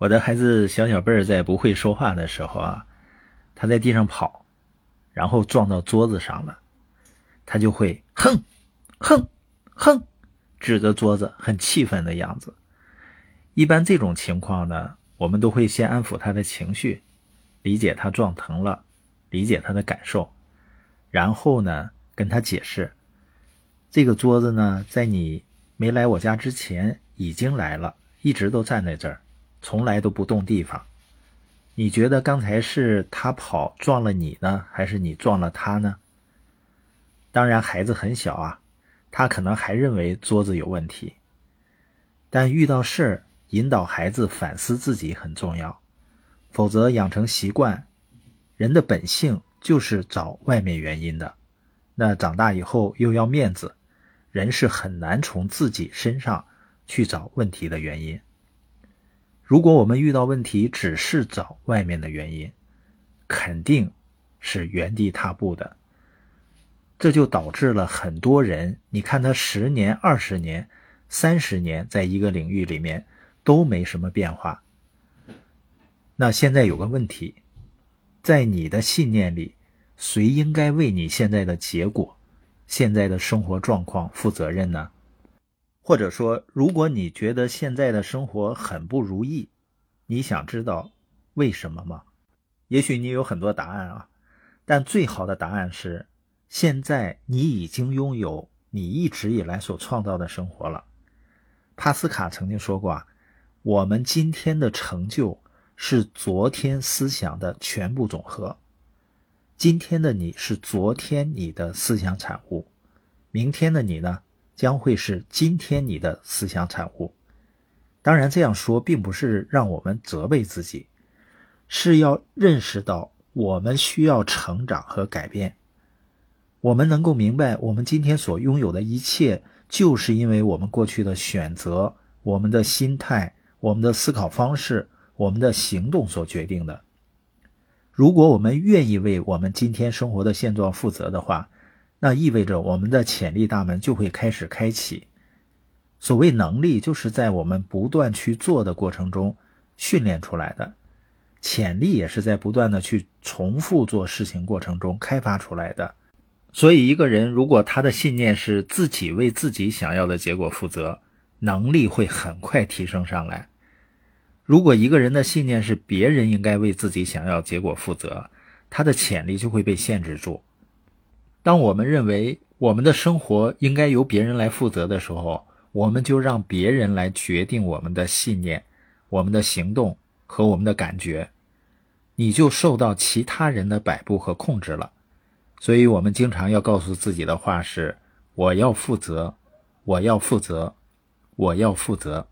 我的孩子小小贝儿在不会说话的时候啊，他在地上跑，然后撞到桌子上了，他就会哼，哼，哼，指着桌子很气愤的样子。一般这种情况呢，我们都会先安抚他的情绪，理解他撞疼了，理解他的感受，然后呢，跟他解释，这个桌子呢，在你没来我家之前已经来了，一直都站在这儿。从来都不动地方，你觉得刚才是他跑撞了你呢，还是你撞了他呢？当然，孩子很小啊，他可能还认为桌子有问题。但遇到事儿，引导孩子反思自己很重要，否则养成习惯，人的本性就是找外面原因的。那长大以后又要面子，人是很难从自己身上去找问题的原因。如果我们遇到问题只是找外面的原因，肯定是原地踏步的。这就导致了很多人，你看他十年、二十年、三十年在一个领域里面都没什么变化。那现在有个问题，在你的信念里，谁应该为你现在的结果、现在的生活状况负责任呢？或者说，如果你觉得现在的生活很不如意，你想知道为什么吗？也许你有很多答案啊，但最好的答案是，现在你已经拥有你一直以来所创造的生活了。帕斯卡曾经说过啊，我们今天的成就是昨天思想的全部总和。今天的你是昨天你的思想产物，明天的你呢？将会是今天你的思想产物。当然，这样说并不是让我们责备自己，是要认识到我们需要成长和改变。我们能够明白，我们今天所拥有的一切，就是因为我们过去的选择、我们的心态、我们的思考方式、我们的行动所决定的。如果我们愿意为我们今天生活的现状负责的话，那意味着我们的潜力大门就会开始开启。所谓能力，就是在我们不断去做的过程中训练出来的；潜力也是在不断的去重复做事情过程中开发出来的。所以，一个人如果他的信念是自己为自己想要的结果负责，能力会很快提升上来；如果一个人的信念是别人应该为自己想要结果负责，他的潜力就会被限制住。当我们认为我们的生活应该由别人来负责的时候，我们就让别人来决定我们的信念、我们的行动和我们的感觉，你就受到其他人的摆布和控制了。所以，我们经常要告诉自己的话是：我要负责，我要负责，我要负责。